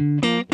Música